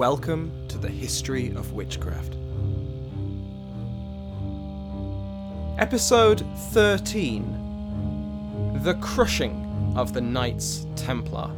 Welcome to the History of Witchcraft. Episode 13 The Crushing of the Knights Templar.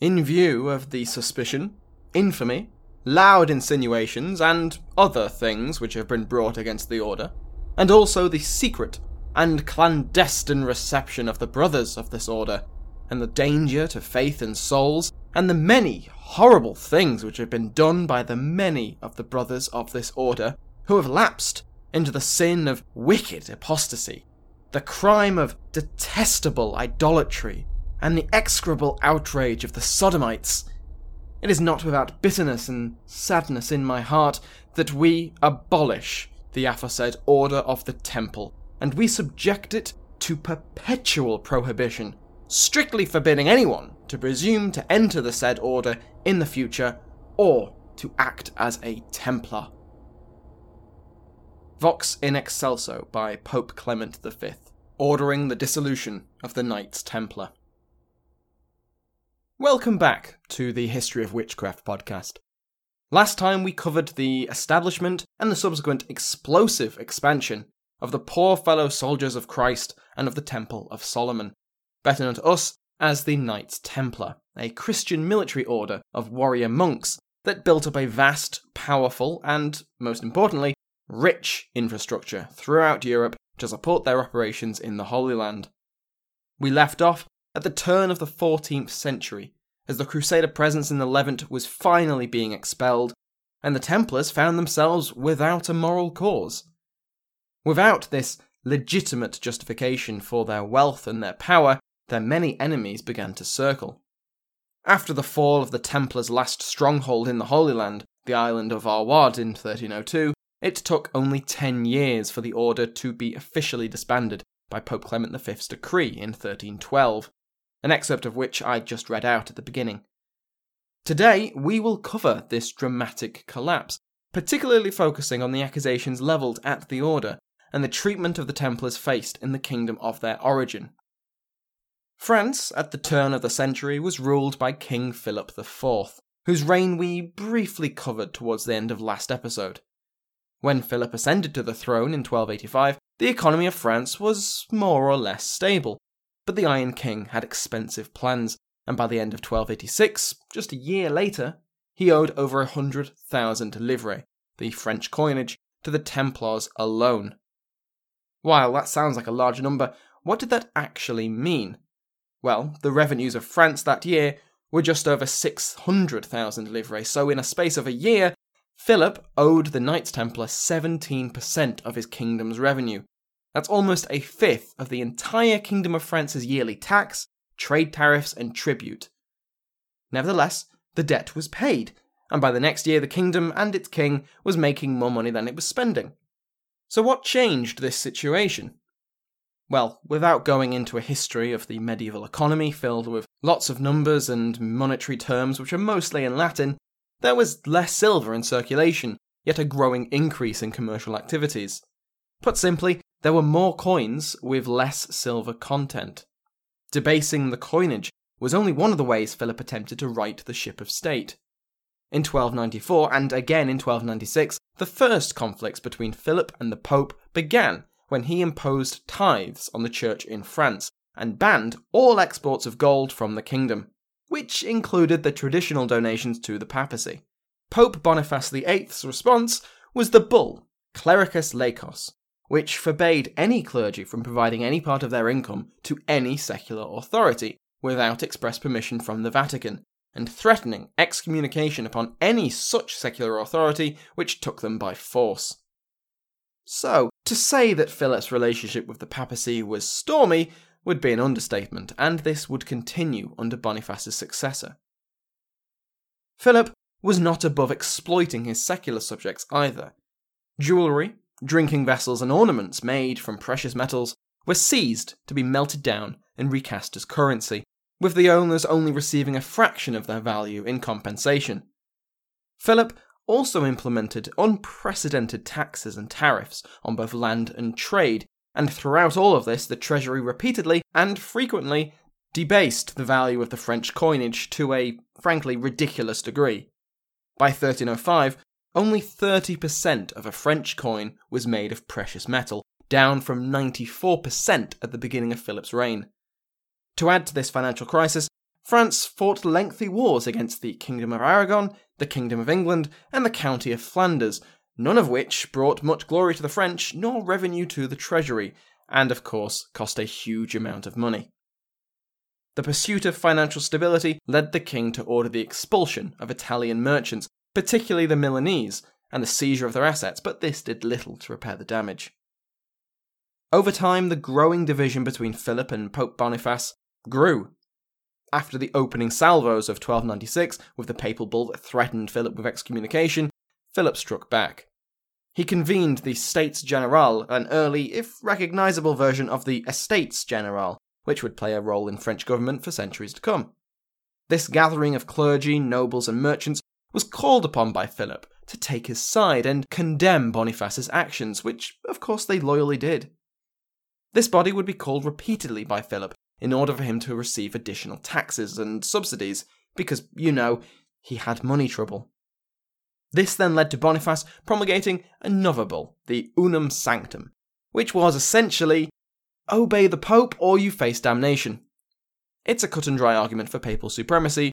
In view of the suspicion, infamy, loud insinuations, and other things which have been brought against the Order, and also the secret and clandestine reception of the brothers of this Order, and the danger to faith and souls, and the many horrible things which have been done by the many of the brothers of this Order who have lapsed into the sin of wicked apostasy, the crime of detestable idolatry, and the execrable outrage of the Sodomites it is not without bitterness and sadness in my heart that we abolish the aforesaid order of the temple, and we subject it to perpetual prohibition, strictly forbidding anyone to presume to enter the said order in the future or to act as a Templar. Vox in Excelso by Pope Clement V, ordering the dissolution of the Knights Templar. Welcome back to the History of Witchcraft podcast. Last time we covered the establishment and the subsequent explosive expansion of the poor fellow soldiers of Christ and of the Temple of Solomon, better known to us as the Knights Templar, a Christian military order of warrior monks that built up a vast, powerful, and, most importantly, rich infrastructure throughout Europe to support their operations in the Holy Land. We left off at the turn of the 14th century, as the Crusader presence in the Levant was finally being expelled, and the Templars found themselves without a moral cause. Without this legitimate justification for their wealth and their power, their many enemies began to circle. After the fall of the Templars' last stronghold in the Holy Land, the island of Arwad in 1302, it took only ten years for the order to be officially disbanded by Pope Clement V's decree in 1312 an excerpt of which I just read out at the beginning. Today, we will cover this dramatic collapse, particularly focusing on the accusations levelled at the Order and the treatment of the Templars faced in the kingdom of their origin. France, at the turn of the century, was ruled by King Philip IV, whose reign we briefly covered towards the end of last episode. When Philip ascended to the throne in 1285, the economy of France was more or less stable, but the Iron King had expensive plans, and by the end of 1286, just a year later, he owed over a hundred thousand livres, the French coinage, to the Templars alone. While that sounds like a large number, what did that actually mean? Well, the revenues of France that year were just over 600,000 livres, so in a space of a year, Philip owed the Knights Templar 17% of his kingdom's revenue, that's almost a fifth of the entire Kingdom of France's yearly tax, trade tariffs, and tribute. Nevertheless, the debt was paid, and by the next year the kingdom and its king was making more money than it was spending. So, what changed this situation? Well, without going into a history of the medieval economy filled with lots of numbers and monetary terms which are mostly in Latin, there was less silver in circulation, yet a growing increase in commercial activities. Put simply, there were more coins with less silver content. Debasing the coinage was only one of the ways Philip attempted to right the ship of state. In 1294 and again in 1296, the first conflicts between Philip and the Pope began when he imposed tithes on the church in France and banned all exports of gold from the kingdom, which included the traditional donations to the papacy. Pope Boniface VIII's response was the bull Clericis Laicos, which forbade any clergy from providing any part of their income to any secular authority without express permission from the Vatican, and threatening excommunication upon any such secular authority which took them by force. So, to say that Philip's relationship with the papacy was stormy would be an understatement, and this would continue under Boniface's successor. Philip was not above exploiting his secular subjects either. Jewellery, drinking vessels, and ornaments made from precious metals were seized to be melted down and recast as currency, with the owners only receiving a fraction of their value in compensation. Philip also implemented unprecedented taxes and tariffs on both land and trade, and throughout all of this, the Treasury repeatedly and frequently debased the value of the French coinage to a, frankly, ridiculous degree. By 1305, only 30% of a French coin was made of precious metal, down from 94% at the beginning of Philip's reign. To add to this financial crisis, France fought lengthy wars against the Kingdom of Aragon, the Kingdom of England, and the County of Flanders, none of which brought much glory to the French nor revenue to the treasury, and of course cost a huge amount of money. The pursuit of financial stability led the king to order the expulsion of Italian merchants, particularly the Milanese, and the seizure of their assets, but this did little to repair the damage. Over time, the growing division between Philip and Pope Boniface grew. After the opening salvos of 1296, with the papal bull that threatened Philip with excommunication, Philip struck back. He convened the States General, an early, if recognisable version of the Estates General, which would play a role in French government for centuries to come. This gathering of clergy, nobles, and merchants was called upon by Philip to take his side and condemn Boniface's actions, which, of course, they loyally did. This body would be called repeatedly by Philip in order for him to receive additional taxes and subsidies, because, you know, he had money trouble. This then led to Boniface promulgating another bull, the Unam Sanctam, which was essentially obey the Pope or you face damnation. It's a cut and dry argument for papal supremacy,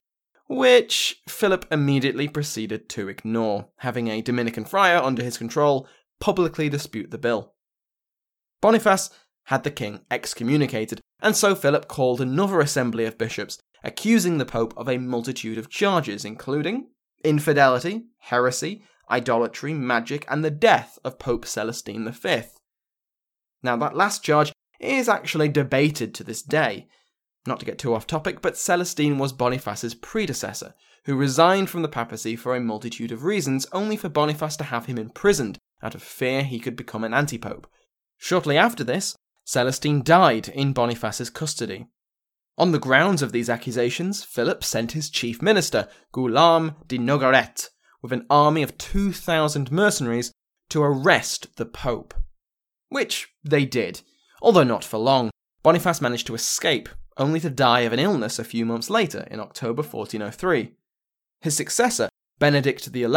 which Philip immediately proceeded to ignore, having a Dominican friar under his control publicly dispute the bill. Boniface had the king excommunicated, and so Philip called another assembly of bishops, accusing the Pope of a multitude of charges, including infidelity, heresy, idolatry, magic, and the death of Pope Celestine V. Now, that last charge is actually debated to this day. Not to get too off topic, but Celestine was Boniface's predecessor, who resigned from the papacy for a multitude of reasons, only for Boniface to have him imprisoned out of fear he could become an antipope. Shortly after this, Celestine died in Boniface's custody. On the grounds of these accusations, Philip sent his chief minister, Guillaume de Nogaret, with an army of 2,000 mercenaries to arrest the Pope. Which they did, although not for long. Boniface managed to escape, only to die of an illness a few months later in October 1403. His successor, Benedict XI,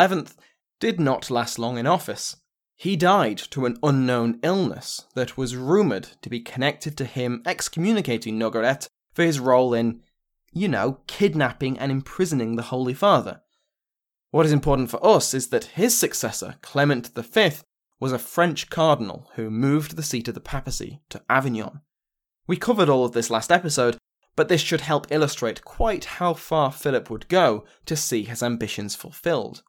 did not last long in office. He died to an unknown illness that was rumoured to be connected to him excommunicating Nogaret for his role in, you know, kidnapping and imprisoning the Holy Father. What is important for us is that his successor, Clement V, was a French cardinal who moved the seat of the papacy to Avignon. We covered all of this last episode, but this should help illustrate quite how far Philip would go to see his ambitions fulfilled.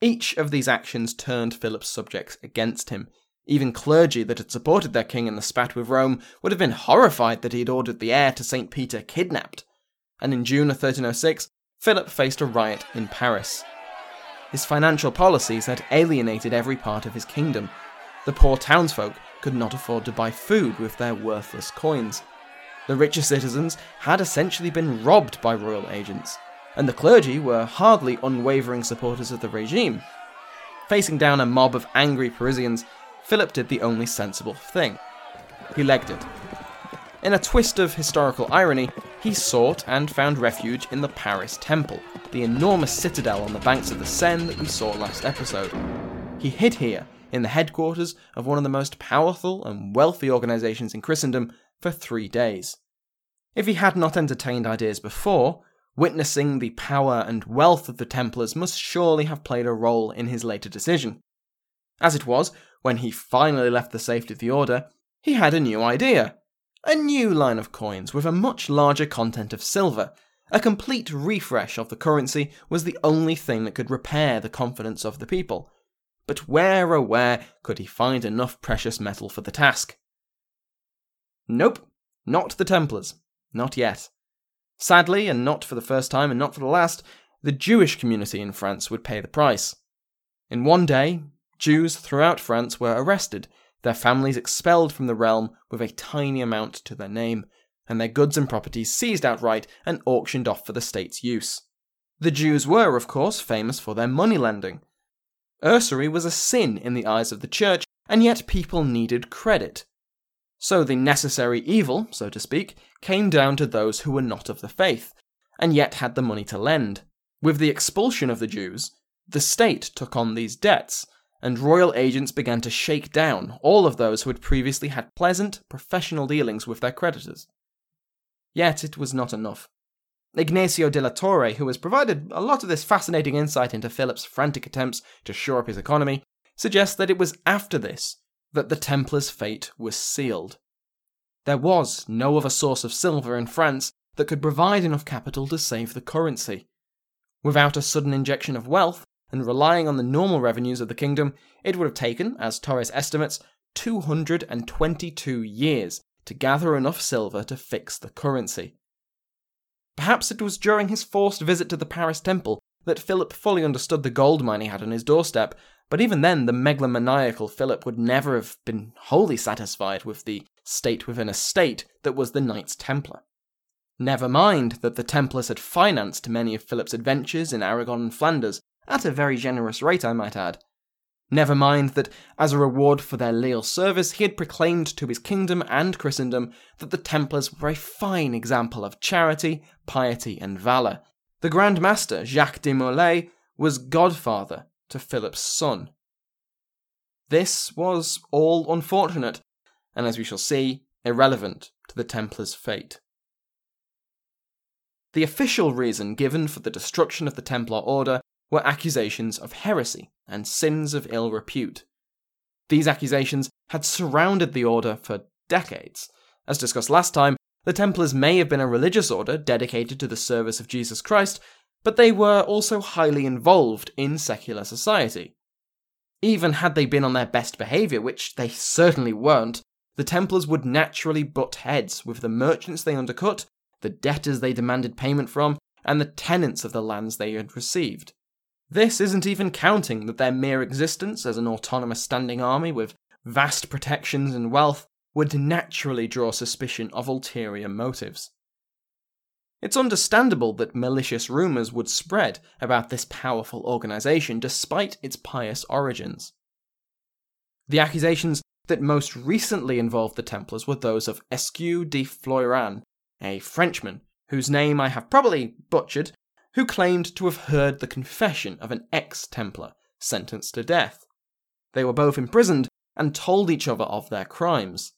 Each of these actions turned Philip's subjects against him, even clergy that had supported their king in the spat with Rome would have been horrified that he had ordered the heir to St. Peter kidnapped. And in June of 1306, Philip faced a riot in Paris. His financial policies had alienated every part of his kingdom. The poor townsfolk could not afford to buy food with their worthless coins. The richer citizens had essentially been robbed by royal agents, and the clergy were hardly unwavering supporters of the regime. Facing down a mob of angry Parisians, Philip did the only sensible thing. He legged it. In a twist of historical irony, he sought and found refuge in the Paris Temple, the enormous citadel on the banks of the Seine that we saw last episode. He hid here, in the headquarters of one of the most powerful and wealthy organizations in Christendom, for three days. If he had not entertained ideas before, witnessing the power and wealth of the Templars must surely have played a role in his later decision. As it was, when he finally left the safety of the Order, he had a new idea. A new line of coins with a much larger content of silver. A complete refresh of the currency was the only thing that could repair the confidence of the people. But where, oh where, could he find enough precious metal for the task? Nope, not the Templars. Not yet. Sadly, and not for the first time and not for the last, the Jewish community in France would pay the price. In one day, Jews throughout France were arrested, their families expelled from the realm with a tiny amount to their name, and their goods and properties seized outright and auctioned off for the state's use. The Jews were, of course, famous for their money lending. Usury was a sin in the eyes of the church, and yet people needed credit. So the necessary evil, so to speak, came down to those who were not of the faith, and yet had the money to lend. With the expulsion of the Jews, the state took on these debts, and royal agents began to shake down all of those who had previously had pleasant, professional dealings with their creditors. Yet it was not enough. Ignacio de la Torre, who has provided a lot of this fascinating insight into Philip's frantic attempts to shore up his economy, suggests that it was after this that the Templars' fate was sealed. There was no other source of silver in France that could provide enough capital to save the currency. Without a sudden injection of wealth, and relying on the normal revenues of the kingdom, it would have taken, as Torres estimates, 222 years to gather enough silver to fix the currency. Perhaps it was during his forced visit to the Paris temple that Philip fully understood the gold mine he had on his doorstep, but even then the megalomaniacal Philip would never have been wholly satisfied with the state within a state that was the Knights Templar. Never mind that the Templars had financed many of Philip's adventures in Aragon and Flanders, at a very generous rate, I might add. Never mind that, as a reward for their leal service, he had proclaimed to his kingdom and Christendom that the Templars were a fine example of charity, piety, and valour. The Grand Master, Jacques de Molay, was godfather to Philip's son. This was all unfortunate, and as we shall see, irrelevant to the Templars' fate. The official reason given for the destruction of the Templar Order were accusations of heresy and sins of ill repute. These accusations had surrounded the order for decades. As discussed last time, the Templars may have been a religious order dedicated to the service of Jesus Christ, but they were also highly involved in secular society. Even had they been on their best behaviour, which they certainly weren't, the Templars would naturally butt heads with the merchants they undercut, the debtors they demanded payment from, and the tenants of the lands they had received. This isn't even counting that their mere existence as an autonomous standing army with vast protections and wealth would naturally draw suspicion of ulterior motives. It's understandable that malicious rumours would spread about this powerful organisation despite its pious origins. The accusations that most recently involved the Templars were those of Escu de Floyran, a Frenchman whose name I have probably butchered who claimed to have heard the confession of an ex Templar sentenced to death. They were both imprisoned and told each other of their crimes.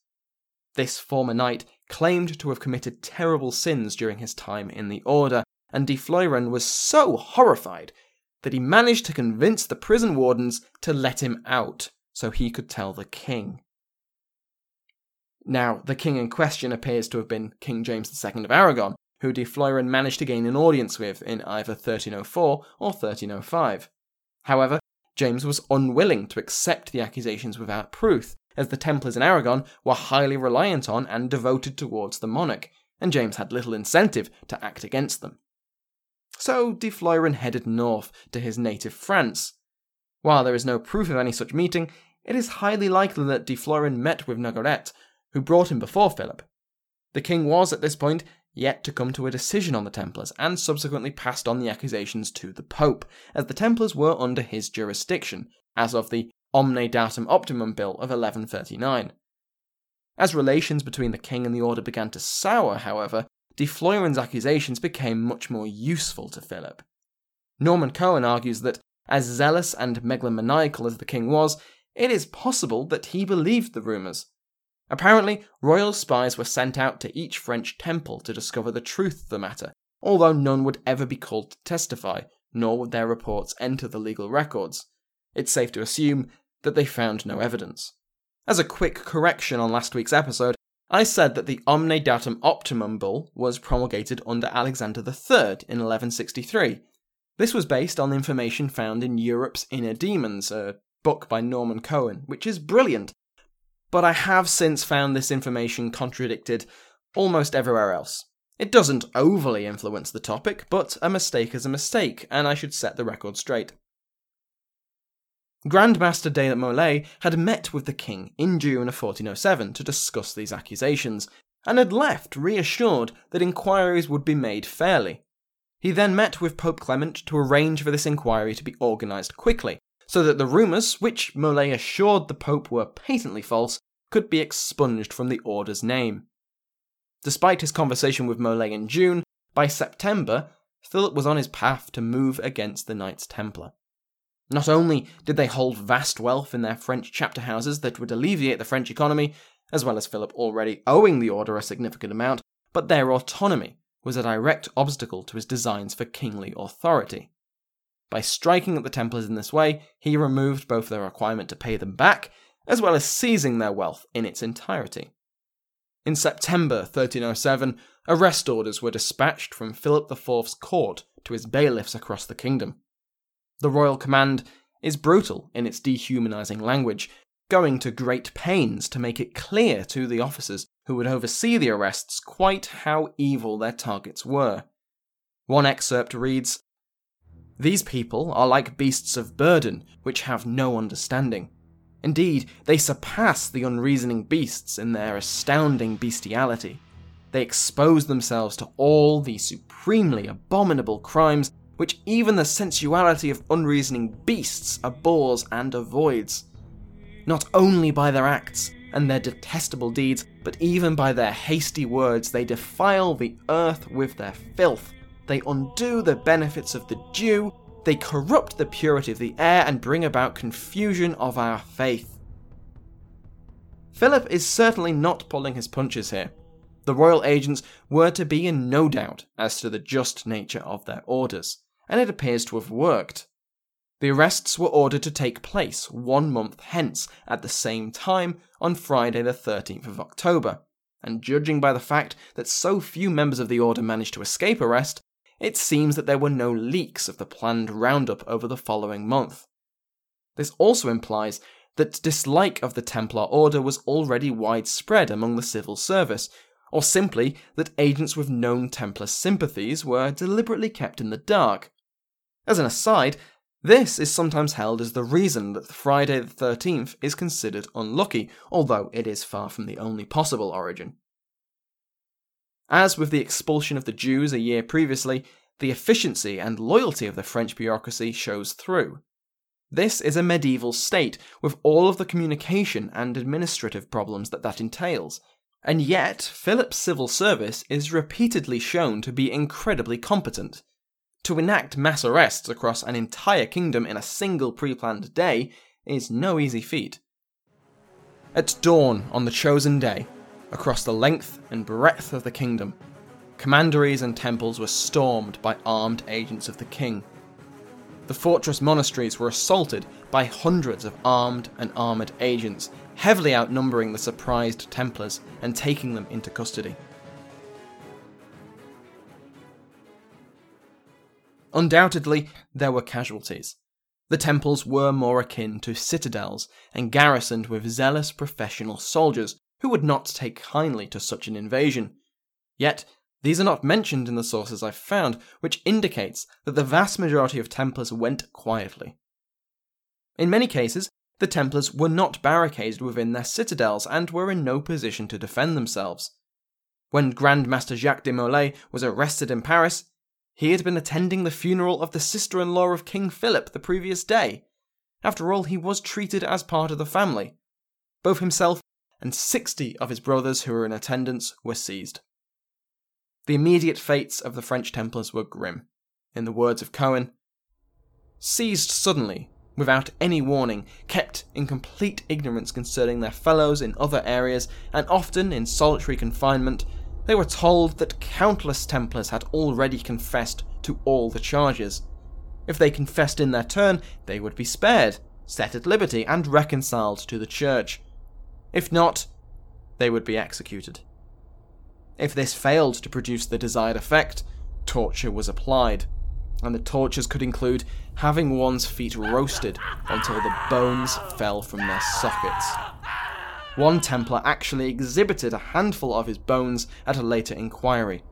This former knight claimed to have committed terrible sins during his time in the Order, and de Floyran was so horrified that he managed to convince the prison wardens to let him out so he could tell the king. Now, the king in question appears to have been King James II of Aragon, who de Floyran managed to gain an audience with in either 1304 or 1305. However, James was unwilling to accept the accusations without proof, as the Templars in Aragon were highly reliant on and devoted towards the monarch, and James had little incentive to act against them. So de Floyran headed north to his native France. While there is no proof of any such meeting, it is highly likely that de Floyran met with Nogaret, who brought him before Philip. The king was, at this point, yet to come to a decision on the Templars, and subsequently passed on the accusations to the Pope, as the Templars were under his jurisdiction, as of the Omne Datum Optimum Bill of 1139. As relations between the king and the order began to sour, however, de Floyran's accusations became much more useful to Philip. Norman Cohn argues that, as zealous and megalomaniacal as the king was, it is possible that he believed the rumours, Apparently, royal spies were sent out to each French temple to discover the truth of the matter, although none would ever be called to testify, nor would their reports enter the legal records. It's safe to assume that they found no evidence. As a quick correction on last week's episode, I said that the Omne Datum Optimum Bull was promulgated under Alexander III in 1163. This was based on information found in Europe's Inner Demons, a book by Norman Cohn, which is brilliant. But I have since found this information contradicted almost everywhere else. It doesn't overly influence the topic, but a mistake is a mistake, and I should set the record straight. Grandmaster de la Molay had met with the king in June of 1407 to discuss these accusations, and had left reassured that inquiries would be made fairly. He then met with Pope Clement to arrange for this inquiry to be organised quickly, so that the rumours, which Molay assured the Pope were patently false, could be expunged from the order's name. Despite his conversation with Molay in June, by September, Philip was on his path to move against the Knights Templar. Not only did they hold vast wealth in their French chapter houses that would alleviate the French economy, as well as Philip already owing the order a significant amount, but their autonomy was a direct obstacle to his designs for kingly authority. By striking at the Templars in this way, he removed both their requirement to pay them back, as well as seizing their wealth in its entirety. In September 1307, arrest orders were dispatched from Philip IV's court to his bailiffs across the kingdom. The royal command is brutal in its dehumanizing language, going to great pains to make it clear to the officers who would oversee the arrests quite how evil their targets were. One excerpt reads These people are like beasts of burden, which have no understanding. Indeed, they surpass the unreasoning beasts in their astounding bestiality. They expose themselves to all the supremely abominable crimes which even the sensuality of unreasoning beasts abhors and avoids. Not only by their acts and their detestable deeds, but even by their hasty words, they defile the earth with their filth. They undo the benefits of the dew, they corrupt the purity of the air, and bring about confusion of our faith. Philip is certainly not pulling his punches here. The royal agents were to be in no doubt as to the just nature of their orders and it appears to have worked. The arrests were ordered to take place one month hence, at the same time, on Friday, the 13th of October, and judging by the fact that so few members of the order managed to escape arrest, it seems that there were no leaks of the planned roundup over the following month. This also implies that dislike of the Templar Order was already widespread among the civil service, or simply that agents with known Templar sympathies were deliberately kept in the dark, as an aside, this is sometimes held as the reason that Friday the 13th is considered unlucky, although it is far from the only possible origin. As with the expulsion of the Jews a year previously, the efficiency and loyalty of the French bureaucracy shows through. This is a medieval state, with all of the communication and administrative problems that that entails. And yet, Philip's civil service is repeatedly shown to be incredibly competent. To enact mass arrests across an entire kingdom in a single pre planned day is no easy feat. At dawn on the chosen day, across the length and breadth of the kingdom, commanderies and temples were stormed by armed agents of the king. The fortress monasteries were assaulted by hundreds of armed and armoured agents, heavily outnumbering the surprised Templars and taking them into custody. Undoubtedly, there were casualties. The temples were more akin to citadels and garrisoned with zealous professional soldiers who would not take kindly to such an invasion. Yet, these are not mentioned in the sources I've found, which indicates that the vast majority of Templars went quietly. In many cases, the Templars were not barricaded within their citadels and were in no position to defend themselves. When Grand Master Jacques de Molay was arrested in Paris, he had been attending the funeral of the sister in law of King Philip the previous day. After all, he was treated as part of the family. Both himself and 60 of his brothers who were in attendance were seized. The immediate fates of the French Templars were grim. In the words of Cohn, seized suddenly, without any warning, kept in complete ignorance concerning their fellows in other areas, and often in solitary confinement, they were told that countless Templars had already confessed to all the charges. If they confessed in their turn, they would be spared, set at liberty, and reconciled to the church. If not, they would be executed. If this failed to produce the desired effect, torture was applied, and the tortures could include having one's feet roasted until the bones fell from their sockets. One Templar actually exhibited a handful of his bones at a later inquiry.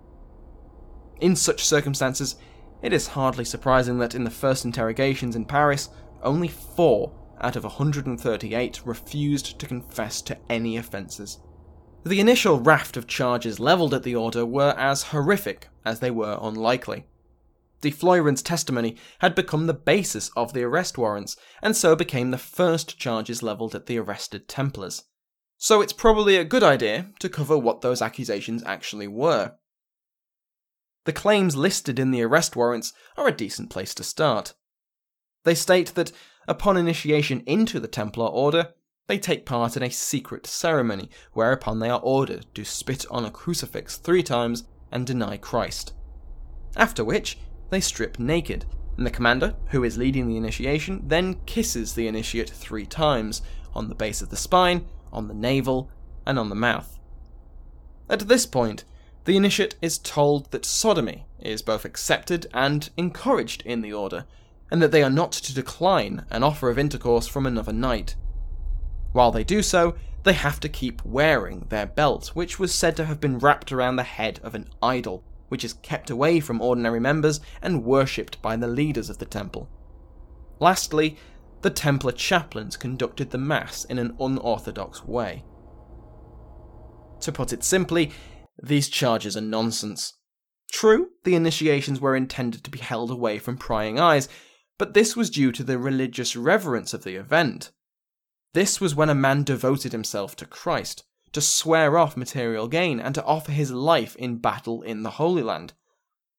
In such circumstances, it is hardly surprising that in the first interrogations in Paris, only four out of 138 refused to confess to any offences. The initial raft of charges levelled at the Order were as horrific as they were unlikely. De Floyran's testimony had become the basis of the arrest warrants, and so became the first charges levelled at the arrested Templars. So it's probably a good idea to cover what those accusations actually were. The claims listed in the arrest warrants are a decent place to start. They state that upon initiation into the Templar Order, they take part in a secret ceremony, whereupon they are ordered to spit on a crucifix three times and deny Christ. After which, they strip naked, and the commander, who is leading the initiation, then kisses the initiate three times on the base of the spine, on the navel, and on the mouth. At this point, the initiate is told that sodomy is both accepted and encouraged in the order, and that they are not to decline an offer of intercourse from another knight. While they do so, they have to keep wearing their belt, which was said to have been wrapped around the head of an idol, which is kept away from ordinary members and worshipped by the leaders of the temple. Lastly, the Templar chaplains conducted the Mass in an unorthodox way. To put it simply, these charges are nonsense. True, the initiations were intended to be held away from prying eyes, but this was due to the religious reverence of the event. This was when a man devoted himself to Christ, to swear off material gain, and to offer his life in battle in the Holy Land.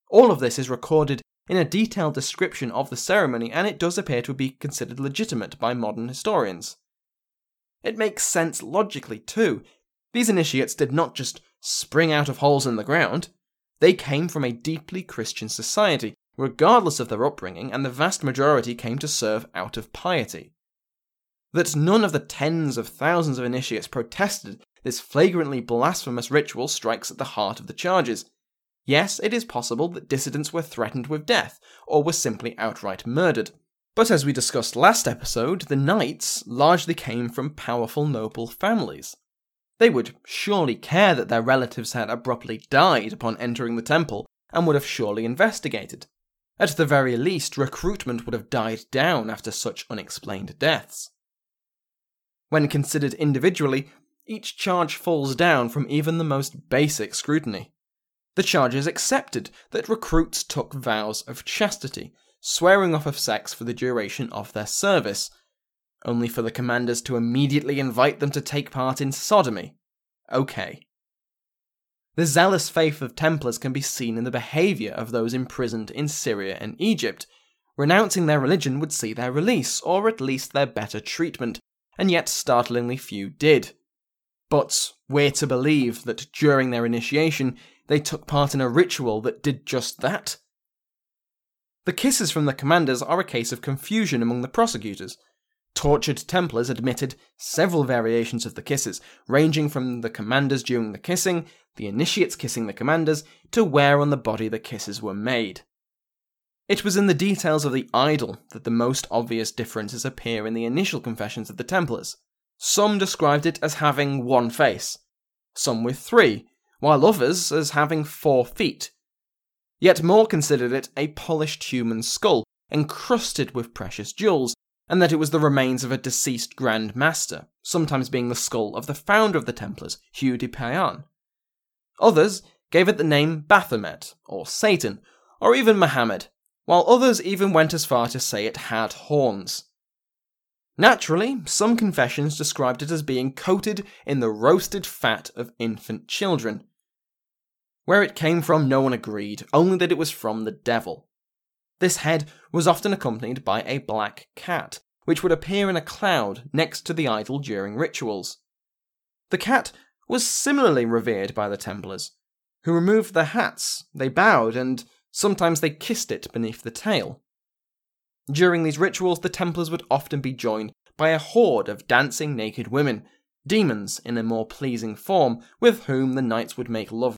All of this is recorded in a detailed description of the ceremony, and it does appear to be considered legitimate by modern historians. It makes sense logically, too. These initiates did not just spring out of holes in the ground, they came from a deeply Christian society, regardless of their upbringing, and the vast majority came to serve out of piety. That none of the tens of thousands of initiates protested this flagrantly blasphemous ritual strikes at the heart of the charges. Yes, it is possible that dissidents were threatened with death, or were simply outright murdered. But as we discussed last episode, the knights largely came from powerful noble families. They would surely care that their relatives had abruptly died upon entering the temple, and would have surely investigated. At the very least, recruitment would have died down after such unexplained deaths. When considered individually, each charge falls down from even the most basic scrutiny. The charges accepted that recruits took vows of chastity, swearing off of sex for the duration of their service, only for the commanders to immediately invite them to take part in sodomy. Okay. The zealous faith of Templars can be seen in the behaviour of those imprisoned in Syria and Egypt. Renouncing their religion would see their release, or at least their better treatment, and yet startlingly few did. But we're to believe that during their initiation, they took part in a ritual that did just that? The kisses from the commanders are a case of confusion among the prosecutors. Tortured Templars admitted several variations of the kisses, ranging from the commanders during the kissing, the initiates kissing the commanders, to where on the body the kisses were made. It was in the details of the idol that the most obvious differences appear in the initial confessions of the Templars. Some described it as having one face, some with three, while others as having four feet. Yet more considered it a polished human skull, encrusted with precious jewels, and that it was the remains of a deceased Grand Master, sometimes being the skull of the founder of the Templars, Hugh de Payens. Others gave it the name Baphomet, or Satan, or even Mohammed, while others even went as far to say it had horns. Naturally, some confessions described it as being coated in the roasted fat of infant children. Where it came from, no one agreed, only that it was from the devil. This head was often accompanied by a black cat, which would appear in a cloud next to the idol during rituals. The cat was similarly revered by the Templars, who removed their hats, they bowed, and sometimes they kissed it beneath the tail. During these rituals, the Templars would often be joined by a horde of dancing naked women, demons in a more pleasing form, with whom the knights would make love.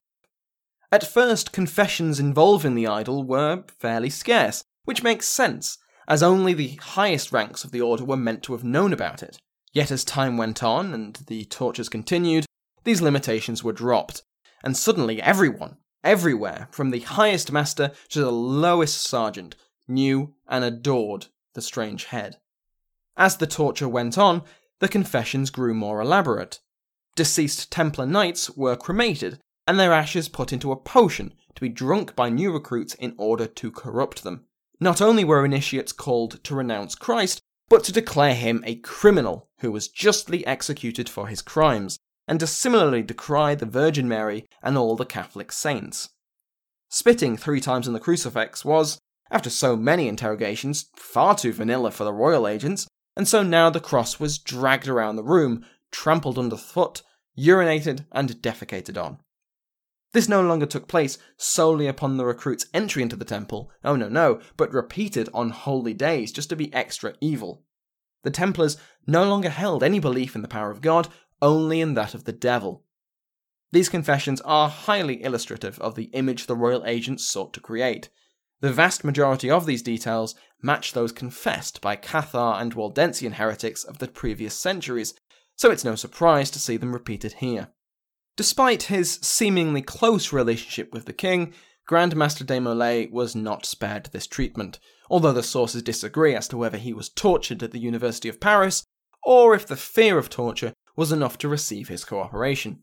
At first, confessions involving the idol were fairly scarce, which makes sense, as only the highest ranks of the order were meant to have known about it. Yet as time went on and the tortures continued, these limitations were dropped, and suddenly everyone, everywhere, from the highest master to the lowest sergeant, knew and adored the strange head. As the torture went on, the confessions grew more elaborate. Deceased Templar knights were cremated, and their ashes put into a potion to be drunk by new recruits in order to corrupt them. Not only were initiates called to renounce Christ, but to declare him a criminal who was justly executed for his crimes, and to similarly decry the Virgin Mary and all the Catholic saints. Spitting three times on the crucifix was, after so many interrogations, far too vanilla for the royal agents, and so now the cross was dragged around the room, trampled underfoot, urinated, and defecated on. This no longer took place solely upon the recruit's entry into the temple, oh no, no, but repeated on holy days just to be extra evil. The Templars no longer held any belief in the power of God, only in that of the devil. These confessions are highly illustrative of the image the royal agents sought to create. The vast majority of these details match those confessed by Cathar and Waldensian heretics of the previous centuries, so it's no surprise to see them repeated here. Despite his seemingly close relationship with the king, Grandmaster de Molay was not spared this treatment, although the sources disagree as to whether he was tortured at the University of Paris or if the fear of torture was enough to receive his cooperation.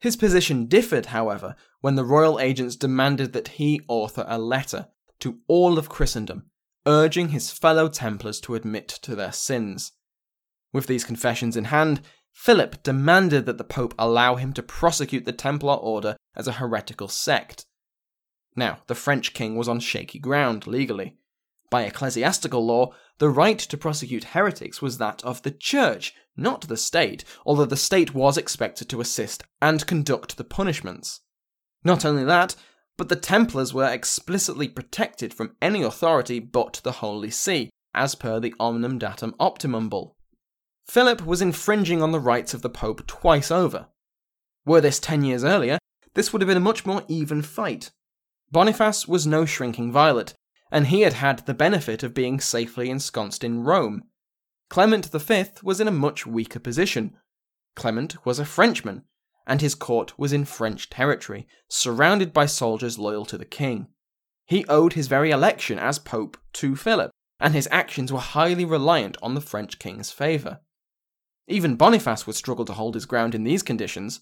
His position differed, however, when the royal agents demanded that he author a letter to all of Christendom, urging his fellow Templars to admit to their sins. With these confessions in hand, Philip demanded that the Pope allow him to prosecute the Templar Order as a heretical sect. Now, the French king was on shaky ground legally. By ecclesiastical law, the right to prosecute heretics was that of the church, not the state, although the state was expected to assist and conduct the punishments. Not only that, but the Templars were explicitly protected from any authority but the Holy See, as per the Omnium Datum Optimum Bull. Philip was infringing on the rights of the Pope twice over. Were this ten years earlier, this would have been a much more even fight. Boniface was no shrinking violet, and he had had the benefit of being safely ensconced in Rome. Clement V was in a much weaker position. Clement was a Frenchman, and his court was in French territory, surrounded by soldiers loyal to the king. He owed his very election as Pope to Philip, and his actions were highly reliant on the French king's favour. Even Boniface would struggle to hold his ground in these conditions.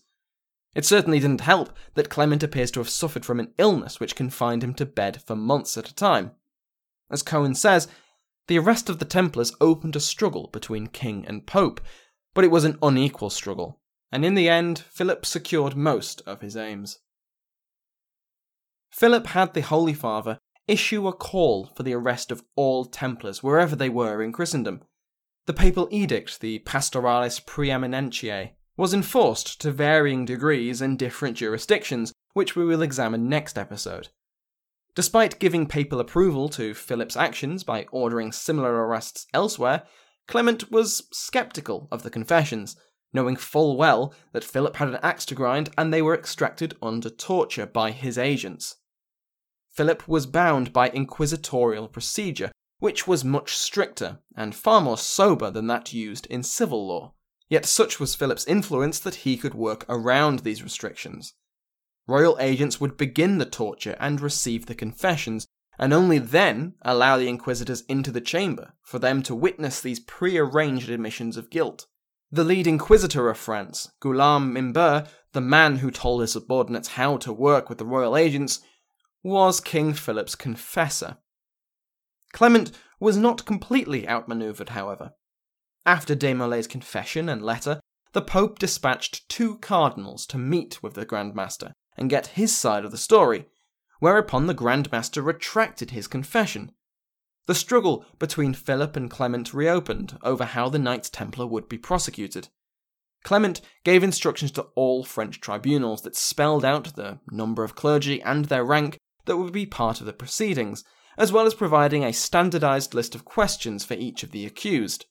It certainly didn't help that Clement appears to have suffered from an illness which confined him to bed for months at a time. As Cohn says, the arrest of the Templars opened a struggle between king and pope, but it was an unequal struggle, and in the end, Philip secured most of his aims. Philip had the Holy Father issue a call for the arrest of all Templars wherever they were in Christendom, the papal edict, the Pastoralis Praeeminentiae, was enforced to varying degrees in different jurisdictions, which we will examine next episode. Despite giving papal approval to Philip's actions by ordering similar arrests elsewhere, Clement was skeptical of the confessions, knowing full well that Philip had an axe to grind and they were extracted under torture by his agents. Philip was bound by inquisitorial procedure which was much stricter and far more sober than that used in civil law. Yet such was Philip's influence that he could work around these restrictions. Royal agents would begin the torture and receive the confessions, and only then allow the inquisitors into the chamber for them to witness these pre-arranged admissions of guilt. The lead inquisitor of France, Guillaume Imbert, the man who told his subordinates how to work with the royal agents, was King Philip's confessor, Clement was not completely outmaneuvered, however. After de Molay's confession and letter, the Pope dispatched two cardinals to meet with the Grand Master and get his side of the story, whereupon the Grand Master retracted his confession. The struggle between Philip and Clement reopened over how the Knights Templar would be prosecuted. Clement gave instructions to all French tribunals that spelled out the number of clergy and their rank that would be part of the proceedings, as well as providing a standardized list of questions for each of the accused.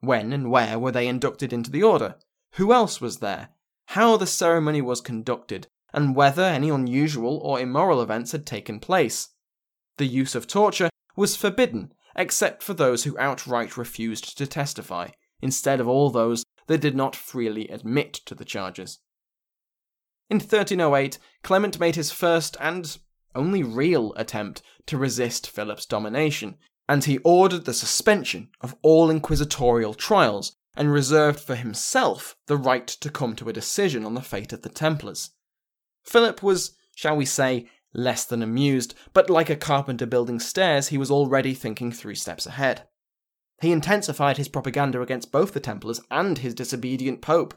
When and where were they inducted into the order? Who else was there? How the ceremony was conducted, and whether any unusual or immoral events had taken place. The use of torture was forbidden, except for those who outright refused to testify, instead of all those that did not freely admit to the charges. In 1308, Clement made his first and only real attempt to resist Philip's domination, and he ordered the suspension of all inquisitorial trials and reserved for himself the right to come to a decision on the fate of the Templars. Philip was, shall we say, less than amused, but like a carpenter building stairs, he was already thinking three steps ahead. He intensified his propaganda against both the Templars and his disobedient Pope.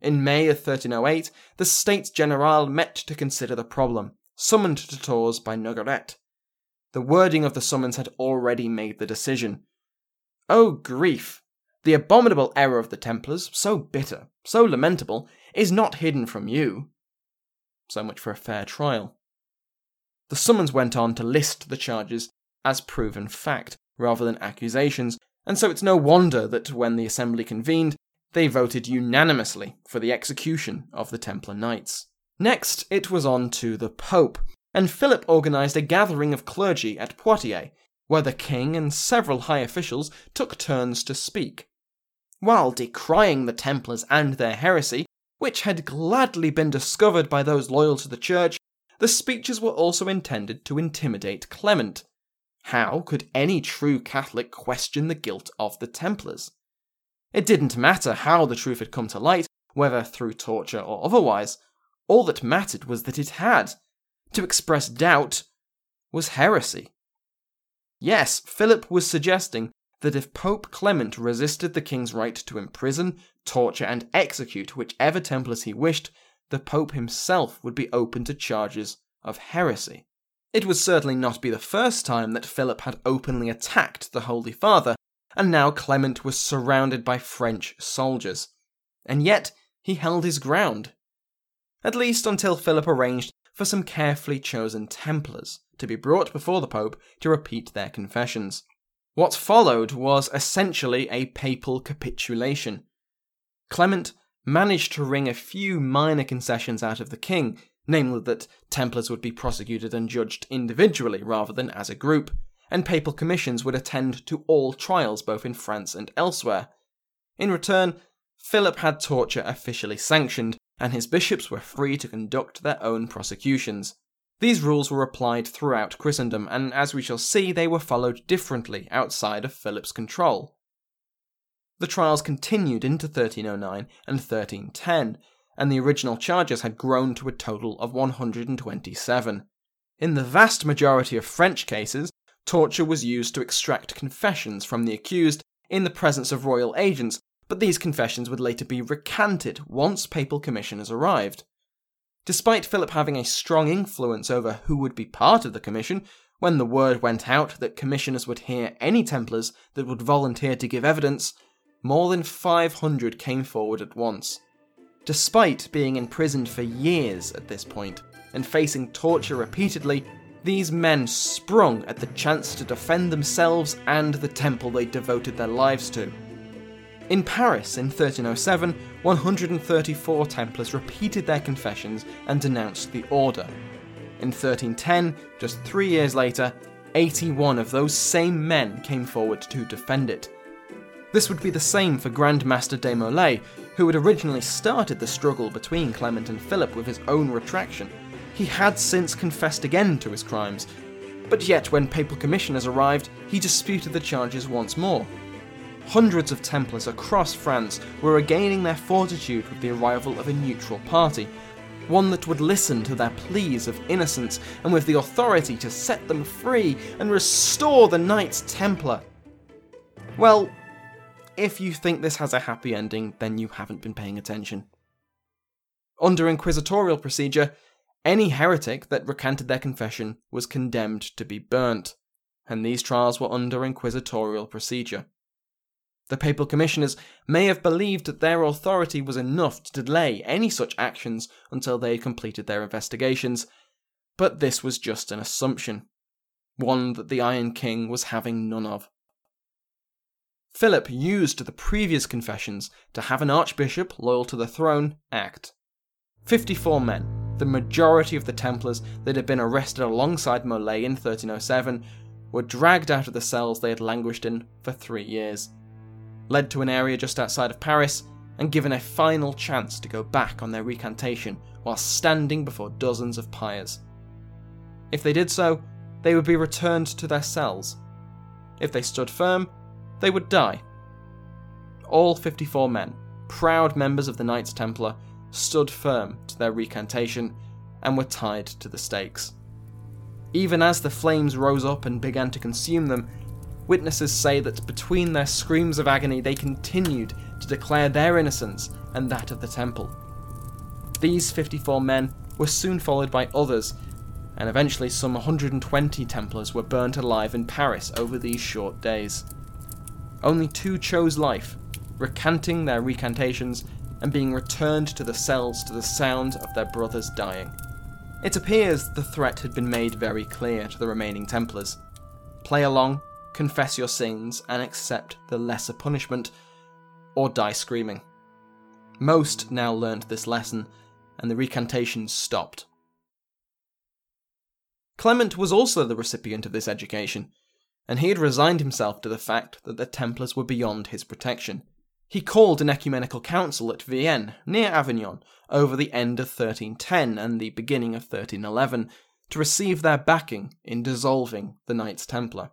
In May of 1308, the States General met to consider the problem, summoned to Tours by Nogaret. The wording of the summons had already made the decision. Oh, grief! The abominable error of the Templars, so bitter, so lamentable, is not hidden from you. So much for a fair trial. The summons went on to list the charges as proven fact, rather than accusations, and so it's no wonder that when the assembly convened, they voted unanimously for the execution of the Templar Knights. Next, it was on to the Pope, and Philip organised a gathering of clergy at Poitiers, where the king and several high officials took turns to speak. While decrying the Templars and their heresy, which had gladly been discovered by those loyal to the Church, the speeches were also intended to intimidate Clement. How could any true Catholic question the guilt of the Templars? It didn't matter how the truth had come to light, whether through torture or otherwise. All that mattered was that it had. To express doubt was heresy. Yes, Philip was suggesting that if Pope Clement resisted the king's right to imprison, torture, and execute whichever Templars he wished, the Pope himself would be open to charges of heresy. It would certainly not be the first time that Philip had openly attacked the Holy Father, and now Clement was surrounded by French soldiers. And yet, he held his ground. At least until Philip arranged for some carefully chosen Templars to be brought before the Pope to repeat their confessions. What followed was essentially a papal capitulation. Clement managed to wring a few minor concessions out of the king, namely that Templars would be prosecuted and judged individually rather than as a group, and papal commissions would attend to all trials both in France and elsewhere. In return, Philip had torture officially sanctioned, and his bishops were free to conduct their own prosecutions. These rules were applied throughout Christendom, and as we shall see, they were followed differently outside of Philip's control. The trials continued into 1309 and 1310, and the original charges had grown to a total of 127. In the vast majority of French cases, torture was used to extract confessions from the accused in the presence of royal agents, but these confessions would later be recanted once papal commissioners arrived. Despite Philip having a strong influence over who would be part of the commission, when the word went out that commissioners would hear any Templars that would volunteer to give evidence, more than 500 came forward at once. Despite being imprisoned for years at this point and facing torture repeatedly, these men sprung at the chance to defend themselves and the temple they devoted their lives to. In Paris in 1307, 134 Templars repeated their confessions and denounced the order. In 1310, just three years later, 81 of those same men came forward to defend it. This would be the same for Grand Master de Molay, who had originally started the struggle between Clement and Philip with his own retraction. He had since confessed again to his crimes, but yet when papal commissioners arrived, he disputed the charges once more. Hundreds of Templars across France were regaining their fortitude with the arrival of a neutral party, one that would listen to their pleas of innocence and with the authority to set them free and restore the Knights Templar. Well, if you think this has a happy ending, then you haven't been paying attention. Under inquisitorial procedure, any heretic that recanted their confession was condemned to be burnt, and these trials were under inquisitorial procedure. The papal commissioners may have believed that their authority was enough to delay any such actions until they had completed their investigations, but this was just an assumption. one that the Iron King was having none of. Philip used the previous confessions to have an archbishop loyal to the throne act. 54 men, the majority of the Templars that had been arrested alongside Molay in 1307, were dragged out of the cells they had languished in for three years, led to an area just outside of Paris, and given a final chance to go back on their recantation while standing before dozens of pyres. If they did so, they would be returned to their cells. If they stood firm, they would die. All 54 men, proud members of the Knights Templar, stood firm to their recantation and were tied to the stakes. Even as the flames rose up and began to consume them, witnesses say that between their screams of agony they continued to declare their innocence and that of the temple. These 54 men were soon followed by others, and eventually some 120 Templars were burnt alive in Paris over these short days. Only two chose life, recanting their recantations and being returned to the cells to the sound of their brothers dying. It appears the threat had been made very clear to the remaining Templars. Play along, confess your sins, and accept the lesser punishment, or die screaming. Most now learned this lesson, and the recantations stopped. Clement was also the recipient of this education, and he had resigned himself to the fact that the Templars were beyond his protection. He called an ecumenical council at Vienne, near Avignon, over the end of 1310 and the beginning of 1311, to receive their backing in dissolving the Knights Templar.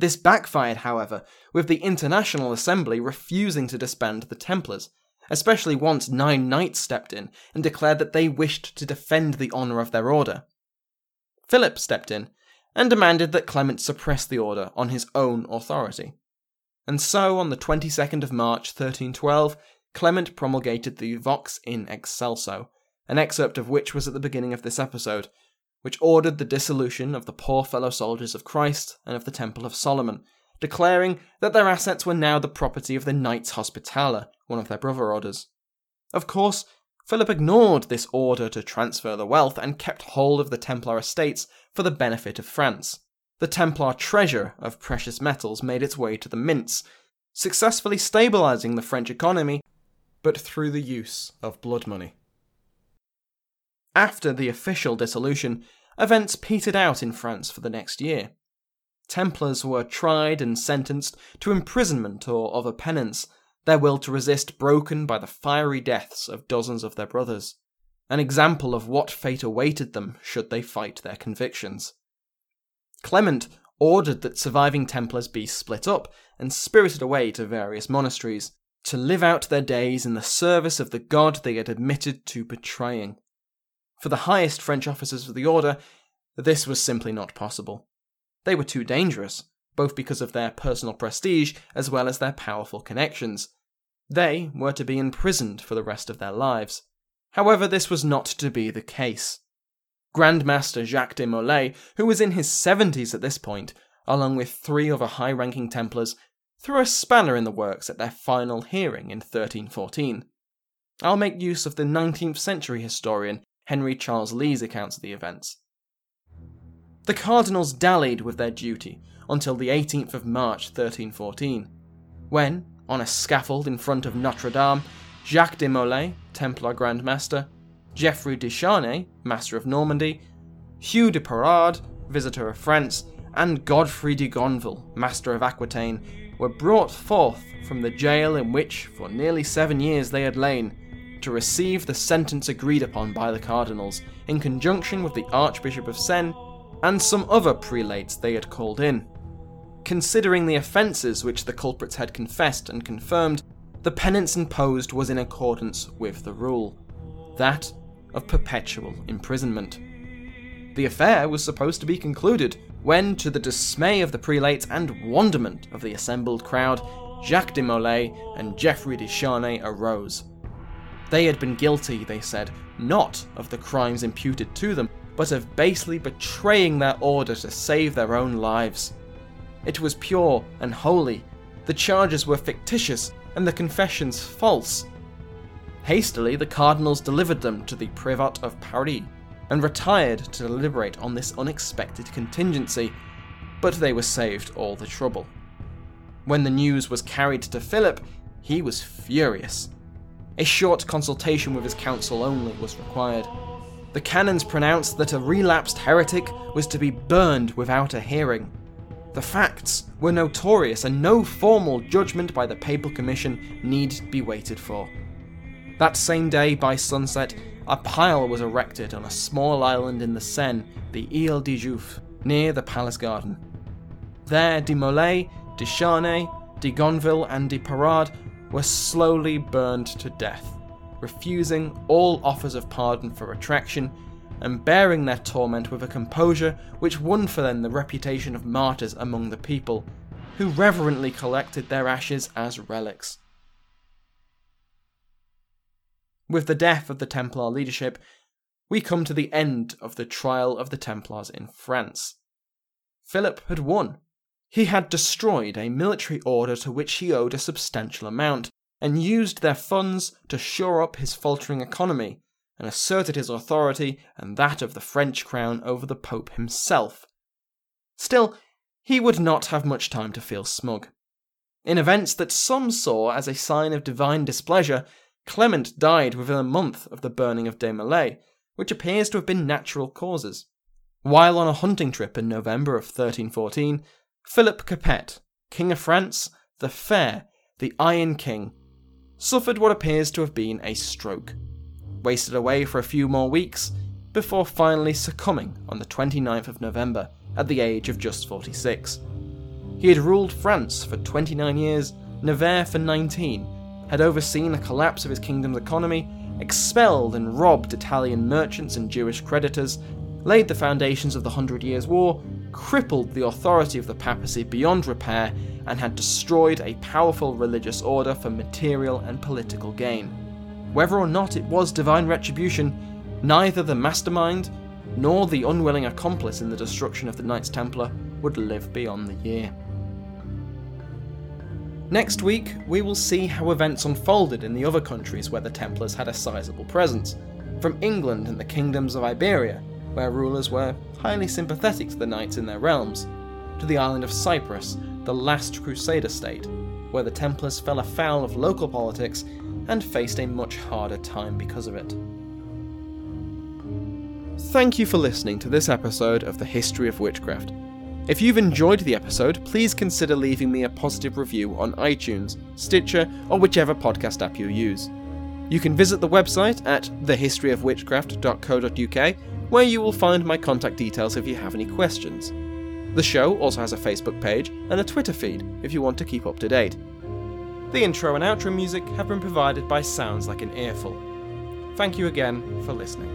This backfired, however, with the International Assembly refusing to disband the Templars, especially once nine knights stepped in and declared that they wished to defend the honour of their order. Philip stepped in and demanded that Clement suppress the order on his own authority. And so, on the 22nd of March 1312, Clement promulgated the Vox in Excelso, an excerpt of which was at the beginning of this episode, which ordered the dissolution of the poor fellow soldiers of Christ and of the Temple of Solomon, declaring that their assets were now the property of the Knights Hospitaller, one of their brother orders. Of course, Philip ignored this order to transfer the wealth and kept hold of the Templar estates for the benefit of France the Templar treasure of precious metals made its way to the mints, successfully stabilizing the French economy, but through the use of blood money. After the official dissolution, events petered out in France for the next year. Templars were tried and sentenced to imprisonment or other penance, their will to resist broken by the fiery deaths of dozens of their brothers, an example of what fate awaited them should they fight their convictions. Clement ordered that surviving Templars be split up and spirited away to various monasteries to live out their days in the service of the god they had admitted to betraying. For the highest French officers of the order, this was simply not possible. They were too dangerous, both because of their personal prestige as well as their powerful connections. They were to be imprisoned for the rest of their lives. However, this was not to be the case. Grandmaster Jacques de Molay, who was in his 70s at this point, along with three other high ranking Templars, threw a spanner in the works at their final hearing in 1314. I'll make use of the 19th century historian Henry Charles Lea's accounts of the events. The cardinals dallied with their duty until the 18th of March 1314, when, on a scaffold in front of Notre Dame, Jacques de Molay, Templar Grand Master, Geoffrey de Charnay, Master of Normandy, Hugh de Perard, Visitor of France, and Godfrey de Gonville, Master of Aquitaine, were brought forth from the jail in which for nearly seven years they had lain, to receive the sentence agreed upon by the cardinals, in conjunction with the Archbishop of Sens and some other prelates they had called in. Considering the offences which the culprits had confessed and confirmed, the penance imposed was in accordance with the rule that of perpetual imprisonment. The affair was supposed to be concluded when, to the dismay of the prelates and wonderment of the assembled crowd, Jacques de Molay and Geoffrey de Charnay arose. They had been guilty, they said, not of the crimes imputed to them, but of basely betraying their order to save their own lives. It was pure and holy. The charges were fictitious and the confessions false. Hastily, the cardinals delivered them to the Prevot of Paris, and retired to deliberate on this unexpected contingency, but they were saved all the trouble. When the news was carried to Philip, he was furious. A short consultation with his council only was required. The canons pronounced that a relapsed heretic was to be burned without a hearing. The facts were notorious, and no formal judgment by the Papal Commission need be waited for. That same day, by sunset, a pile was erected on a small island in the Seine, the Ile de Joux, near the palace garden. There, de Molay, de Charnay, de Gonville, and de Parade were slowly burned to death, refusing all offers of pardon for retraction and bearing their torment with a composure which won for them the reputation of martyrs among the people, who reverently collected their ashes as relics. With the death of the Templar leadership, we come to the end of the trial of the Templars in France. Philip had won. He had destroyed a military order to which he owed a substantial amount, and used their funds to shore up his faltering economy and asserted his authority and that of the French crown over the Pope himself. Still, he would not have much time to feel smug. In events that some saw as a sign of divine displeasure, Clement died within a month of the burning of de Molay, which appears to have been natural causes. While on a hunting trip in November of 1314, Philip Capet, King of France, the Fair, the Iron King, suffered what appears to have been a stroke wasted away for a few more weeks, before finally succumbing on the 29th of November at the age of just 46. He had ruled France for 29 years, Navarre for 19, had overseen the collapse of his kingdom's economy, expelled and robbed Italian merchants and Jewish creditors, laid the foundations of the Hundred Years' War, crippled the authority of the papacy beyond repair, and had destroyed a powerful religious order for material and political gain. Whether or not it was divine retribution, neither the mastermind nor the unwilling accomplice in the destruction of the Knights Templar would live beyond the year. Next week, we will see how events unfolded in the other countries where the Templars had a sizable presence, from England and the kingdoms of Iberia, where rulers were highly sympathetic to the knights in their realms, to the island of Cyprus, the last Crusader state, where the Templars fell afoul of local politics and faced a much harder time because of it. Thank you for listening to this episode of The History of Witchcraft. If you've enjoyed the episode, please consider leaving me a positive review on iTunes, Stitcher, or whichever podcast app you use. You can visit the website at thehistoryofwitchcraft.co.uk, where you will find my contact details if you have any questions. The show also has a Facebook page and a Twitter feed if you want to keep up to date. The intro and outro music have been provided by Sounds Like an Earful. Thank you again for listening.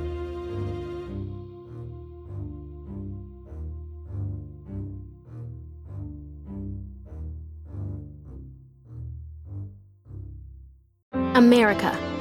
America.